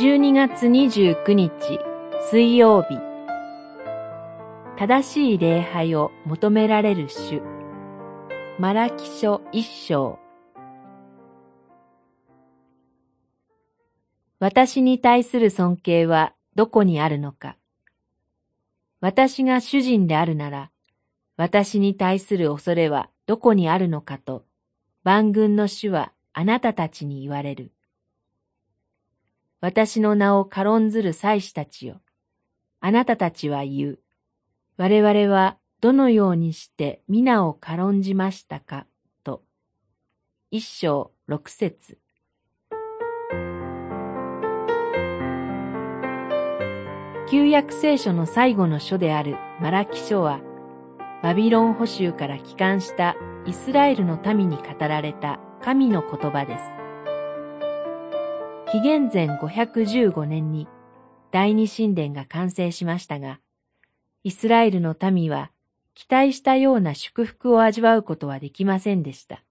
12月29日水曜日。正しい礼拝を求められる主。マラキ書一章。私に対する尊敬はどこにあるのか。私が主人であるなら私に対する恐れはどこにあるのかと万軍の主はあなたたちに言われる。私の名を軽んずる祭司たちよ。あなたたちは言う。我々はどのようにして皆を軽んじましたか、と。一章六節。旧約聖書の最後の書であるマラキ書は、バビロン捕囚から帰還したイスラエルの民に語られた神の言葉です。紀元前515年に第二神殿が完成しましたが、イスラエルの民は期待したような祝福を味わうことはできませんでした。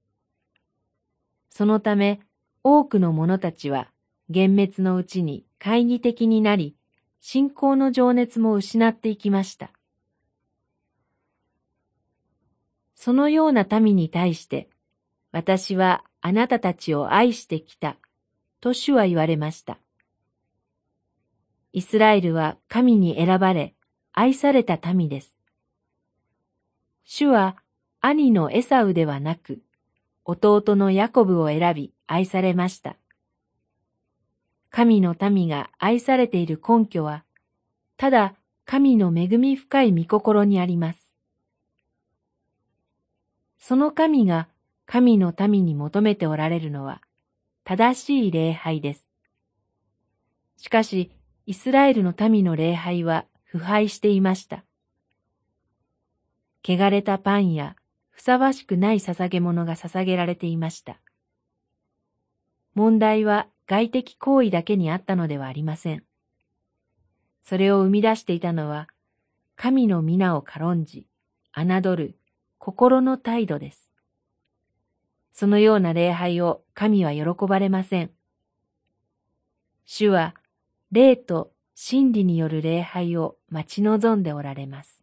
そのため多くの者たちは幻滅のうちに懐疑的になり、信仰の情熱も失っていきました。そのような民に対して、私はあなたたちを愛してきた、と主は言われました。イスラエルは神に選ばれ、愛された民です。主は兄のエサウではなく、弟のヤコブを選び愛されました。神の民が愛されている根拠は、ただ神の恵み深い御心にあります。その神が神の民に求めておられるのは正しい礼拝です。しかし、イスラエルの民の礼拝は腐敗していました。汚れたパンやふさわしくない捧げ物が捧げられていました。問題は外的行為だけにあったのではありません。それを生み出していたのは、神の皆を軽んじ、侮る心の態度です。そのような礼拝を神は喜ばれません。主は霊と真理による礼拝を待ち望んでおられます。